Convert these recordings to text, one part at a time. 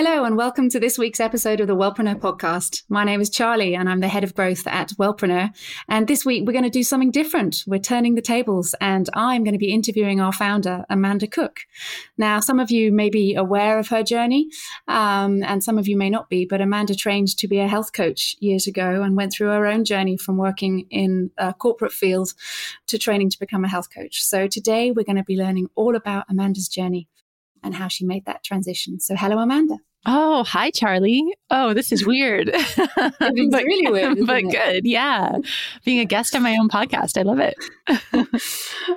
Hello, and welcome to this week's episode of the Wellpreneur podcast. My name is Charlie, and I'm the head of growth at Wellpreneur. And this week, we're going to do something different. We're turning the tables, and I'm going to be interviewing our founder, Amanda Cook. Now, some of you may be aware of her journey, um, and some of you may not be, but Amanda trained to be a health coach years ago and went through her own journey from working in a corporate field to training to become a health coach. So today, we're going to be learning all about Amanda's journey and how she made that transition. So, hello, Amanda. Oh, hi, Charlie. Oh, this is weird. it's but, really weird. But it? good. Yeah. Being a guest on my own podcast. I love it.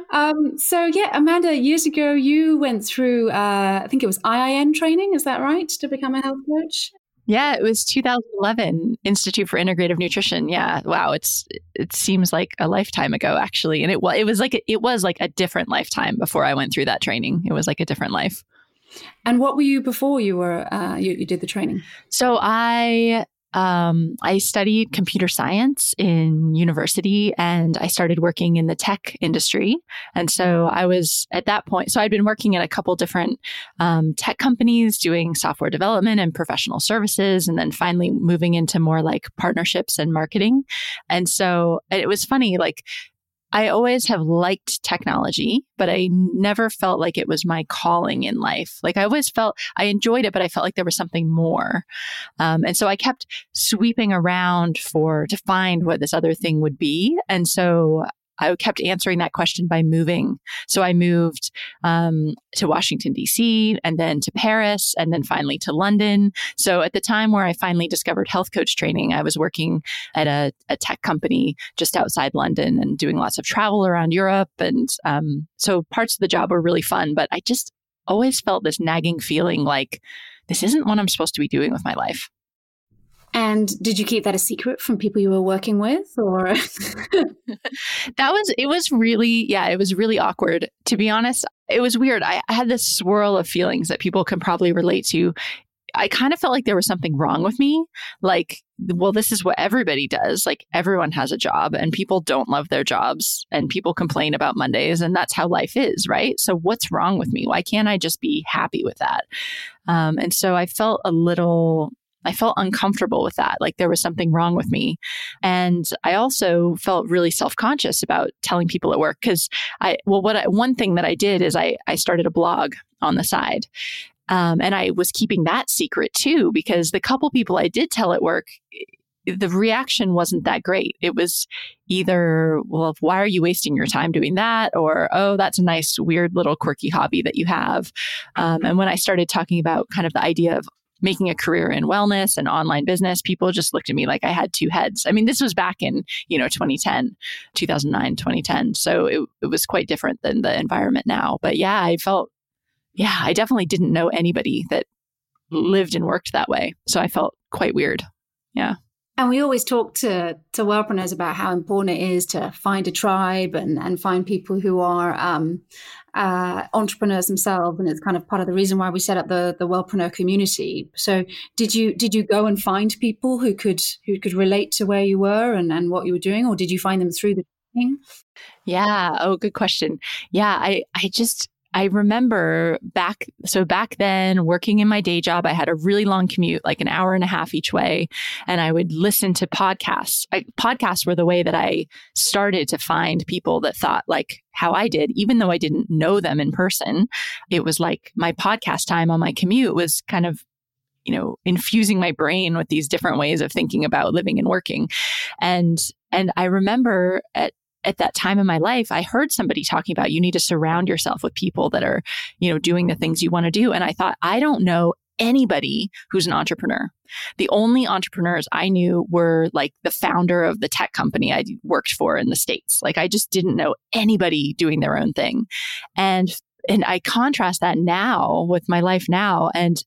um, so, yeah, Amanda, years ago, you went through, uh, I think it was IIN training. Is that right? To become a health coach? Yeah, it was 2011 Institute for Integrative Nutrition. Yeah, wow, it's it seems like a lifetime ago actually, and it was it was like a, it was like a different lifetime before I went through that training. It was like a different life. And what were you before you were uh, you, you did the training? So I um, I studied computer science in university and I started working in the tech industry. And so I was at that point, so I'd been working at a couple different um, tech companies doing software development and professional services, and then finally moving into more like partnerships and marketing. And so and it was funny, like I always have liked technology, but I never felt like it was my calling in life. Like I always felt I enjoyed it, but I felt like there was something more. Um, and so I kept sweeping around for to find what this other thing would be. And so I kept answering that question by moving. So I moved um, to Washington, D.C., and then to Paris, and then finally to London. So at the time where I finally discovered health coach training, I was working at a, a tech company just outside London and doing lots of travel around Europe. And um, so parts of the job were really fun, but I just always felt this nagging feeling like this isn't what I'm supposed to be doing with my life. And did you keep that a secret from people you were working with or That was it was really yeah, it was really awkward. To be honest, it was weird. I, I had this swirl of feelings that people can probably relate to. I kind of felt like there was something wrong with me. Like, well, this is what everybody does. Like, everyone has a job and people don't love their jobs and people complain about Mondays and that's how life is, right? So, what's wrong with me? Why can't I just be happy with that? Um, and so I felt a little I felt uncomfortable with that, like there was something wrong with me. And I also felt really self conscious about telling people at work because I, well, what I, one thing that I did is I, I started a blog on the side. Um, and I was keeping that secret too, because the couple people I did tell at work, the reaction wasn't that great. It was either, well, why are you wasting your time doing that? Or, oh, that's a nice, weird little quirky hobby that you have. Um, and when I started talking about kind of the idea of making a career in wellness and online business, people just looked at me like I had two heads. I mean, this was back in, you know, 2010, 2009, 2010. So it, it was quite different than the environment now. But yeah, I felt, yeah, I definitely didn't know anybody that lived and worked that way. So I felt quite weird. Yeah. And we always talk to to wellpreneurs about how important it is to find a tribe and and find people who are um, uh, entrepreneurs themselves, and it's kind of part of the reason why we set up the the wellpreneur community. So, did you did you go and find people who could who could relate to where you were and and what you were doing, or did you find them through the training? Yeah. Oh, good question. Yeah, I I just I remember back, so back then working in my day job, I had a really long commute, like an hour and a half each way. And I would listen to podcasts. I, podcasts were the way that I started to find people that thought like how I did, even though I didn't know them in person. It was like my podcast time on my commute was kind of you know infusing my brain with these different ways of thinking about living and working and and i remember at at that time in my life, I heard somebody talking about you need to surround yourself with people that are, you know, doing the things you want to do. And I thought, I don't know anybody who's an entrepreneur. The only entrepreneurs I knew were like the founder of the tech company I worked for in the States. Like I just didn't know anybody doing their own thing. And and I contrast that now with my life now and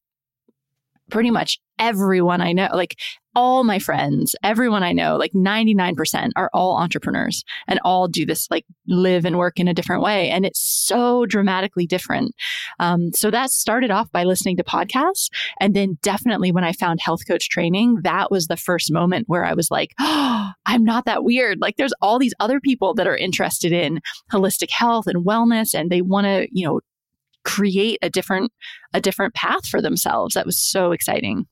pretty much everyone I know, like all my friends, everyone I know, like 99% are all entrepreneurs and all do this, like live and work in a different way. And it's so dramatically different. Um, so that started off by listening to podcasts. And then definitely when I found health coach training, that was the first moment where I was like, oh, I'm not that weird. Like there's all these other people that are interested in holistic health and wellness and they want to, you know, create a different a different path for themselves. That was so exciting.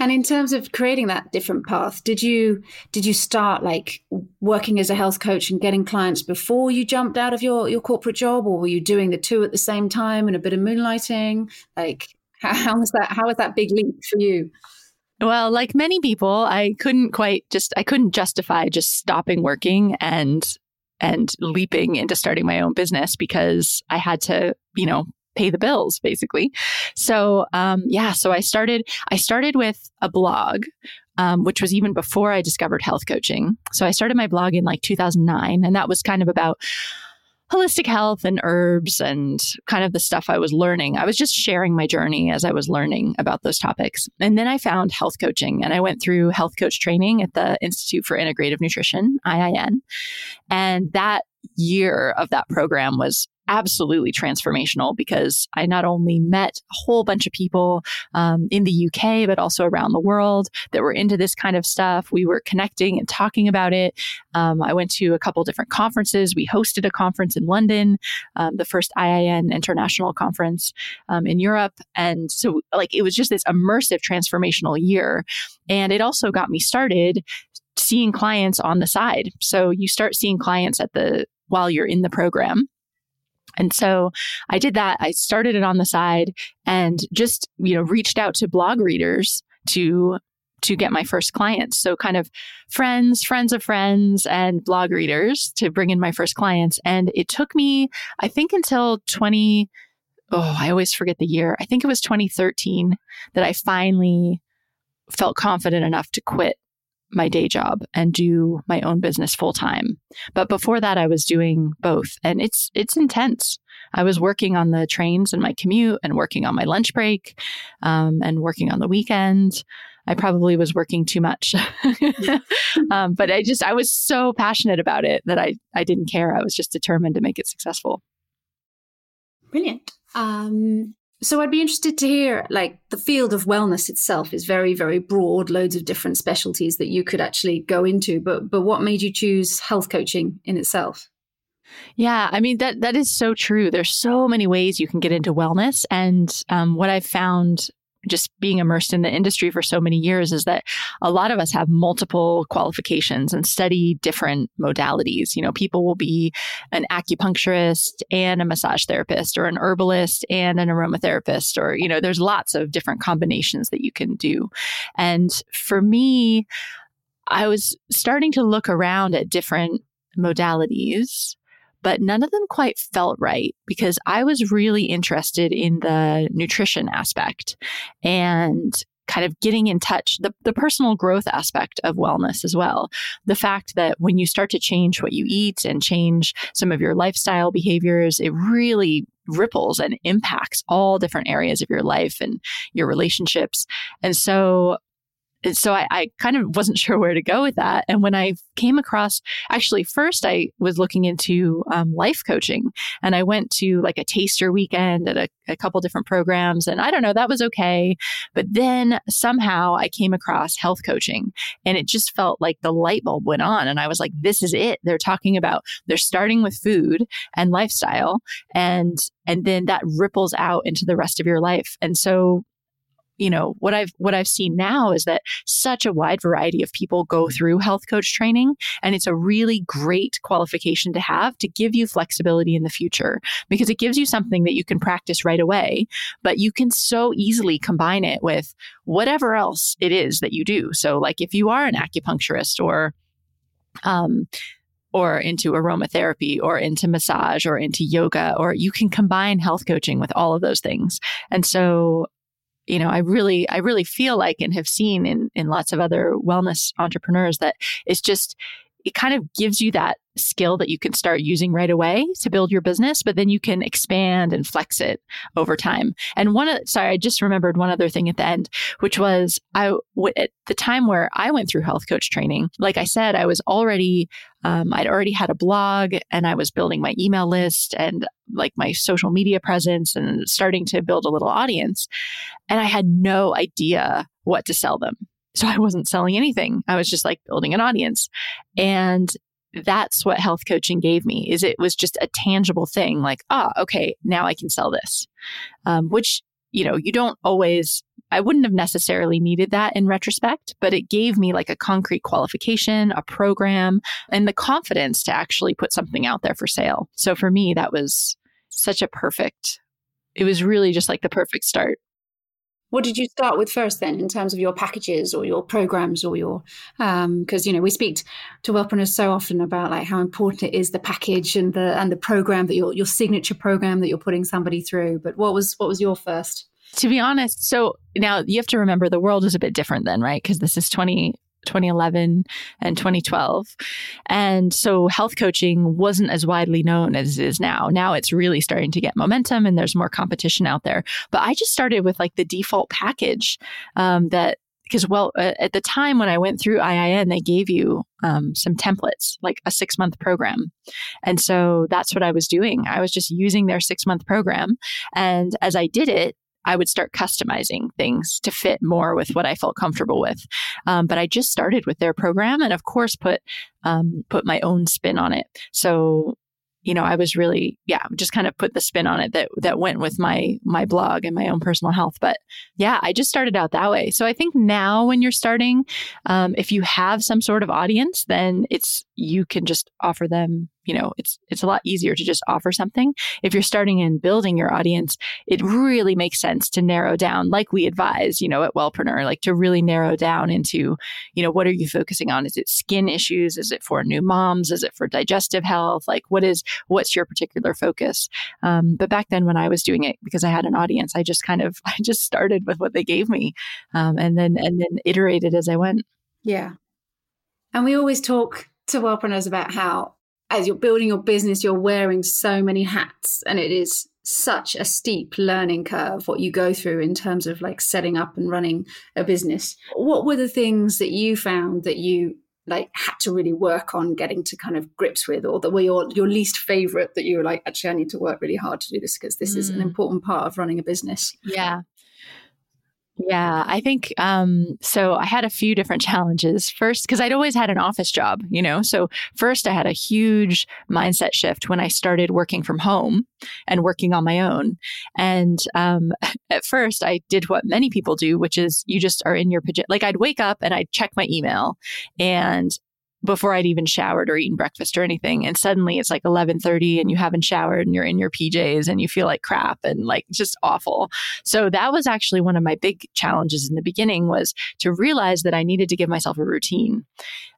And in terms of creating that different path, did you did you start like working as a health coach and getting clients before you jumped out of your your corporate job, or were you doing the two at the same time and a bit of moonlighting? Like how, was that? How was that big leap for you? Well, like many people, I couldn't quite just I couldn't justify just stopping working and and leaping into starting my own business because I had to, you know, pay the bills basically. So, um, yeah, so I started, I started with a blog, um, which was even before I discovered health coaching. So I started my blog in like 2009 and that was kind of about holistic health and herbs and kind of the stuff I was learning. I was just sharing my journey as I was learning about those topics. And then I found health coaching and I went through health coach training at the Institute for Integrative Nutrition, IIN. And that year of that program was absolutely transformational because I not only met a whole bunch of people um, in the UK, but also around the world that were into this kind of stuff. We were connecting and talking about it. Um, I went to a couple different conferences. We hosted a conference in London, um, the first IIN international conference um, in Europe. And so, like, it was just this immersive transformational year. And it also got me started seeing clients on the side. So you start seeing clients at the while you're in the program and so I did that. I started it on the side and just, you know, reached out to blog readers to to get my first clients. So kind of friends, friends of friends and blog readers to bring in my first clients. And it took me, I think until 20 oh, I always forget the year. I think it was 2013 that I finally felt confident enough to quit my day job and do my own business full time. But before that I was doing both and it's it's intense. I was working on the trains and my commute and working on my lunch break um, and working on the weekend. I probably was working too much. um, but I just I was so passionate about it that I I didn't care. I was just determined to make it successful. Brilliant. Um, so I'd be interested to hear like the field of wellness itself is very very broad loads of different specialties that you could actually go into but but what made you choose health coaching in itself? Yeah, I mean that that is so true. There's so many ways you can get into wellness, and um, what I've found just being immersed in the industry for so many years is that a lot of us have multiple qualifications and study different modalities. You know, people will be an acupuncturist and a massage therapist or an herbalist and an aromatherapist or, you know, there's lots of different combinations that you can do. And for me, I was starting to look around at different modalities but none of them quite felt right because I was really interested in the nutrition aspect and kind of getting in touch, the, the personal growth aspect of wellness as well. The fact that when you start to change what you eat and change some of your lifestyle behaviors, it really ripples and impacts all different areas of your life and your relationships. And so so I, I, kind of wasn't sure where to go with that. And when I came across, actually, first I was looking into um, life coaching, and I went to like a taster weekend at a, a couple different programs, and I don't know, that was okay. But then somehow I came across health coaching, and it just felt like the light bulb went on, and I was like, this is it. They're talking about they're starting with food and lifestyle, and and then that ripples out into the rest of your life. And so you know what i've what i've seen now is that such a wide variety of people go through health coach training and it's a really great qualification to have to give you flexibility in the future because it gives you something that you can practice right away but you can so easily combine it with whatever else it is that you do. So like if you are an acupuncturist or um or into aromatherapy or into massage or into yoga or you can combine health coaching with all of those things. And so you know, I really, I really feel like and have seen in, in lots of other wellness entrepreneurs that it's just, it kind of gives you that skill that you can start using right away to build your business, but then you can expand and flex it over time. And one, of, sorry, I just remembered one other thing at the end, which was I at the time where I went through health coach training. Like I said, I was already, um, I'd already had a blog and I was building my email list and like my social media presence and starting to build a little audience. And I had no idea what to sell them. So I wasn't selling anything. I was just like building an audience. And that's what health coaching gave me is it was just a tangible thing like ah okay now i can sell this um, which you know you don't always i wouldn't have necessarily needed that in retrospect but it gave me like a concrete qualification a program and the confidence to actually put something out there for sale so for me that was such a perfect it was really just like the perfect start what did you start with first then in terms of your packages or your programs or your because um, you know we speak to wellpreneurs so often about like how important it is the package and the and the program that your your signature program that you're putting somebody through. But what was what was your first? To be honest so now you have to remember the world is a bit different then right? Because this is 20 2011 and 2012. And so health coaching wasn't as widely known as it is now. Now it's really starting to get momentum and there's more competition out there. But I just started with like the default package um, that because well at the time when i went through iin they gave you um, some templates like a six month program and so that's what i was doing i was just using their six month program and as i did it I would start customizing things to fit more with what I felt comfortable with. Um, but I just started with their program, and of course, put um, put my own spin on it. So you know, I was really, yeah, just kind of put the spin on it that that went with my my blog and my own personal health. But yeah, I just started out that way. So I think now when you're starting, um, if you have some sort of audience, then it's you can just offer them you know it's it's a lot easier to just offer something. If you're starting and building your audience it really makes sense to narrow down like we advise you know at wellpreneur like to really narrow down into you know what are you focusing on? Is it skin issues? Is it for new moms? Is it for digestive health? Like what is what's your particular focus? Um, but back then when i was doing it because i had an audience i just kind of i just started with what they gave me um, and then and then iterated as i went. Yeah. And we always talk to wellpreneurs about how as you're building your business, you're wearing so many hats and it is such a steep learning curve what you go through in terms of like setting up and running a business. What were the things that you found that you like had to really work on getting to kind of grips with or that were your, your least favorite that you were like actually i need to work really hard to do this because this mm. is an mm. important part of running a business yeah yeah, I think um, so. I had a few different challenges. First, because I'd always had an office job, you know. So, first, I had a huge mindset shift when I started working from home and working on my own. And um, at first, I did what many people do, which is you just are in your pajamas. Like, I'd wake up and I'd check my email, and before I'd even showered or eaten breakfast or anything. And suddenly it's like 11:30 and you haven't showered and you're in your PJs and you feel like crap and like just awful. So that was actually one of my big challenges in the beginning was to realize that I needed to give myself a routine.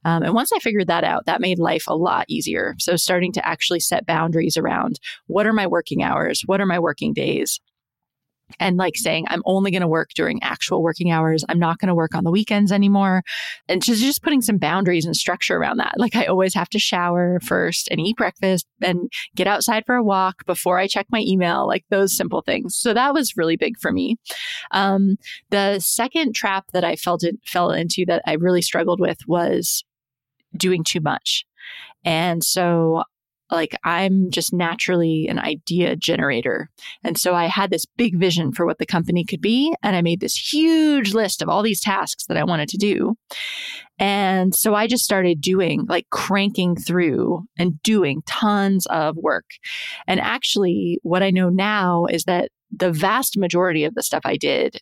Um, and once I figured that out, that made life a lot easier. So starting to actually set boundaries around what are my working hours? What are my working days? And like saying i'm only going to work during actual working hours. I'm not going to work on the weekends anymore. And just, just putting some boundaries and structure around that. Like i always have to shower first and eat breakfast and get outside for a walk before i check my email like those simple things. So that was really big for me. Um, the second trap that i felt it fell into that i really struggled with was doing too much. And so like I'm just naturally an idea generator. And so I had this big vision for what the company could be. And I made this huge list of all these tasks that I wanted to do. And so I just started doing like cranking through and doing tons of work. And actually, what I know now is that the vast majority of the stuff I did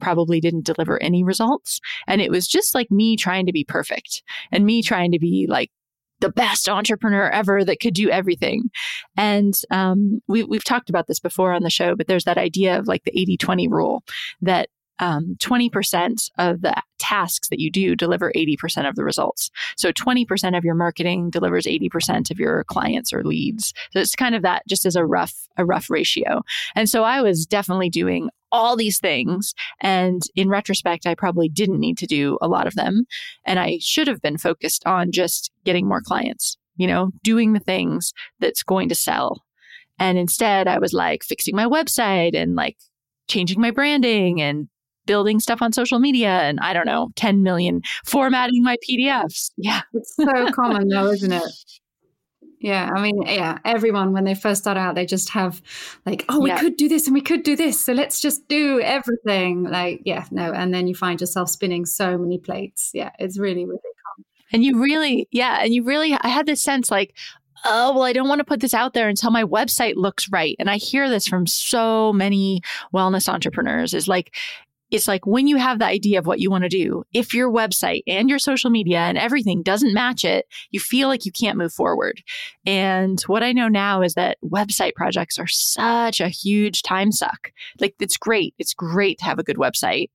probably didn't deliver any results. And it was just like me trying to be perfect and me trying to be like the best entrepreneur ever that could do everything. And um, we, we've talked about this before on the show, but there's that idea of like the 80 20 rule that um, 20% of the tasks that you do deliver 80% of the results. So 20% of your marketing delivers 80% of your clients or leads. So it's kind of that just as a rough, a rough ratio. And so I was definitely doing all these things. And in retrospect, I probably didn't need to do a lot of them. And I should have been focused on just getting more clients, you know, doing the things that's going to sell. And instead, I was like fixing my website and like changing my branding and building stuff on social media and I don't know, 10 million formatting my PDFs. Yeah. It's so common though, isn't it? Yeah, I mean, yeah, everyone when they first start out, they just have like, oh, we yeah. could do this and we could do this, so let's just do everything. Like, yeah, no, and then you find yourself spinning so many plates. Yeah, it's really, really common. And you really, yeah, and you really, I had this sense like, oh, well, I don't want to put this out there until my website looks right. And I hear this from so many wellness entrepreneurs is like, it's like when you have the idea of what you want to do, if your website and your social media and everything doesn't match it, you feel like you can't move forward. And what I know now is that website projects are such a huge time suck. Like it's great. It's great to have a good website,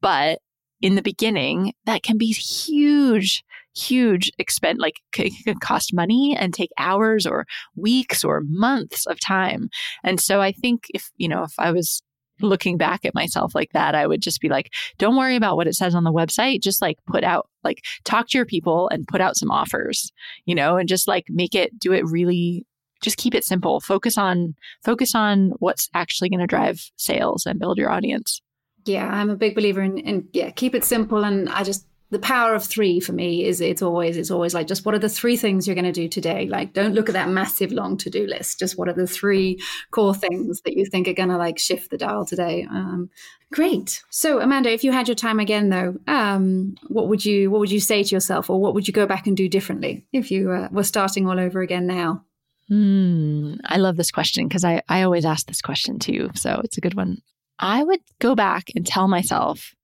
but in the beginning, that can be huge, huge expense. Like it can cost money and take hours or weeks or months of time. And so I think if, you know, if I was looking back at myself like that, I would just be like, don't worry about what it says on the website. Just like put out, like talk to your people and put out some offers, you know, and just like make it, do it really, just keep it simple. Focus on, focus on what's actually going to drive sales and build your audience. Yeah, I'm a big believer in, in, yeah, keep it simple. And I just the power of three for me is it's always it's always like just what are the three things you're going to do today? Like don't look at that massive long to-do list. Just what are the three core things that you think are going to like shift the dial today? Um, great. So amanda if you had your time again though um, what would you what would you say to yourself or what would you go back and do differently if you uh, were starting all over again now? Mm, i love this question because I, I always ask this question too so it's a good one. I would go back and tell myself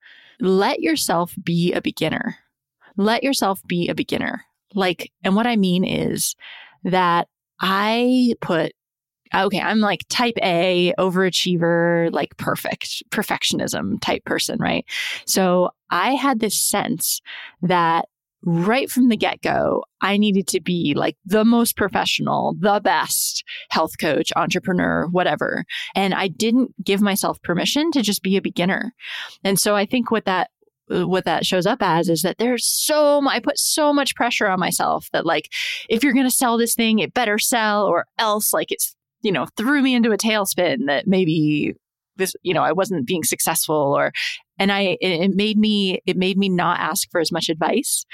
let yourself be a beginner. Let yourself be a beginner. Like, and what I mean is that I put, okay, I'm like type A, overachiever, like perfect, perfectionism type person, right? So I had this sense that right from the get go, I needed to be like the most professional, the best health coach, entrepreneur, whatever. And I didn't give myself permission to just be a beginner. And so I think what that what that shows up as is that there's so I put so much pressure on myself that like if you're going to sell this thing it better sell or else like it's you know threw me into a tailspin that maybe this you know I wasn't being successful or and I it made me it made me not ask for as much advice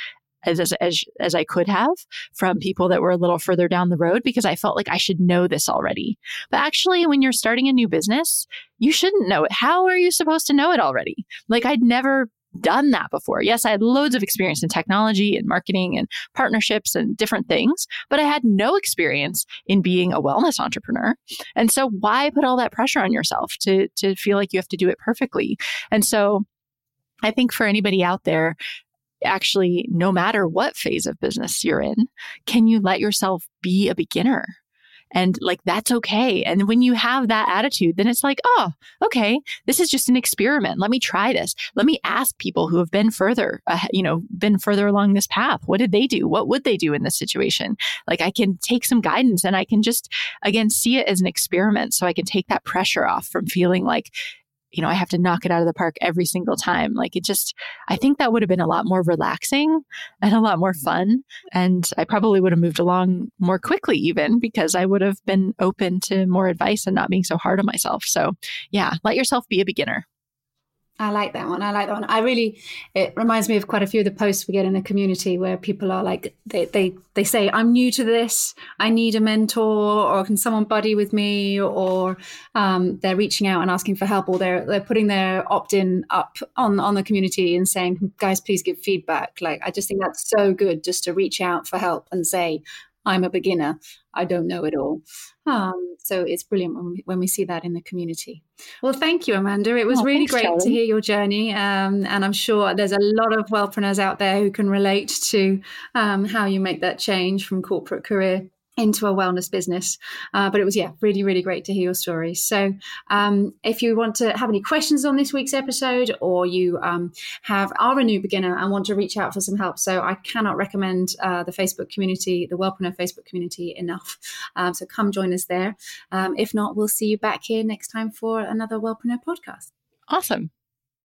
as, as, as, I could have from people that were a little further down the road because I felt like I should know this already. But actually, when you're starting a new business, you shouldn't know it. How are you supposed to know it already? Like I'd never done that before. Yes, I had loads of experience in technology and marketing and partnerships and different things, but I had no experience in being a wellness entrepreneur. And so why put all that pressure on yourself to to feel like you have to do it perfectly? And so I think for anybody out there actually, no matter what phase of business you're in, can you let yourself be a beginner? And like, that's okay. And when you have that attitude, then it's like, oh, okay, this is just an experiment. Let me try this. Let me ask people who have been further, uh, you know, been further along this path. What did they do? What would they do in this situation? Like, I can take some guidance and I can just, again, see it as an experiment. So I can take that pressure off from feeling like you know, I have to knock it out of the park every single time. Like it just, I think that would have been a lot more relaxing and a lot more mm-hmm. fun. And I probably would have moved along more quickly, even because I would have been open to more advice and not being so hard on myself. So, yeah, let yourself be a beginner. I like that one. I like that one. I really, it reminds me of quite a few of the posts we get in the community where people are like, they, they, they say, I'm new to this. I need a mentor or can someone buddy with me? Or um, they're reaching out and asking for help or they're, they're putting their opt-in up on, on the community and saying, guys, please give feedback. Like, I just think that's so good just to reach out for help and say, I'm a beginner. I don't know it all. Um, so it's brilliant when we, when we see that in the community. Well, thank you, Amanda. It was oh, really thanks, great Charlie. to hear your journey. Um, and I'm sure there's a lot of wellpreneurs out there who can relate to um, how you make that change from corporate career into a wellness business. Uh, but it was, yeah, really, really great to hear your story. So um, if you want to have any questions on this week's episode or you um, have are a new beginner and want to reach out for some help, so I cannot recommend uh, the Facebook community, the Wellpreneur Facebook community enough. Um, so come join us there. Um, if not, we'll see you back here next time for another Wellpreneur podcast. Awesome.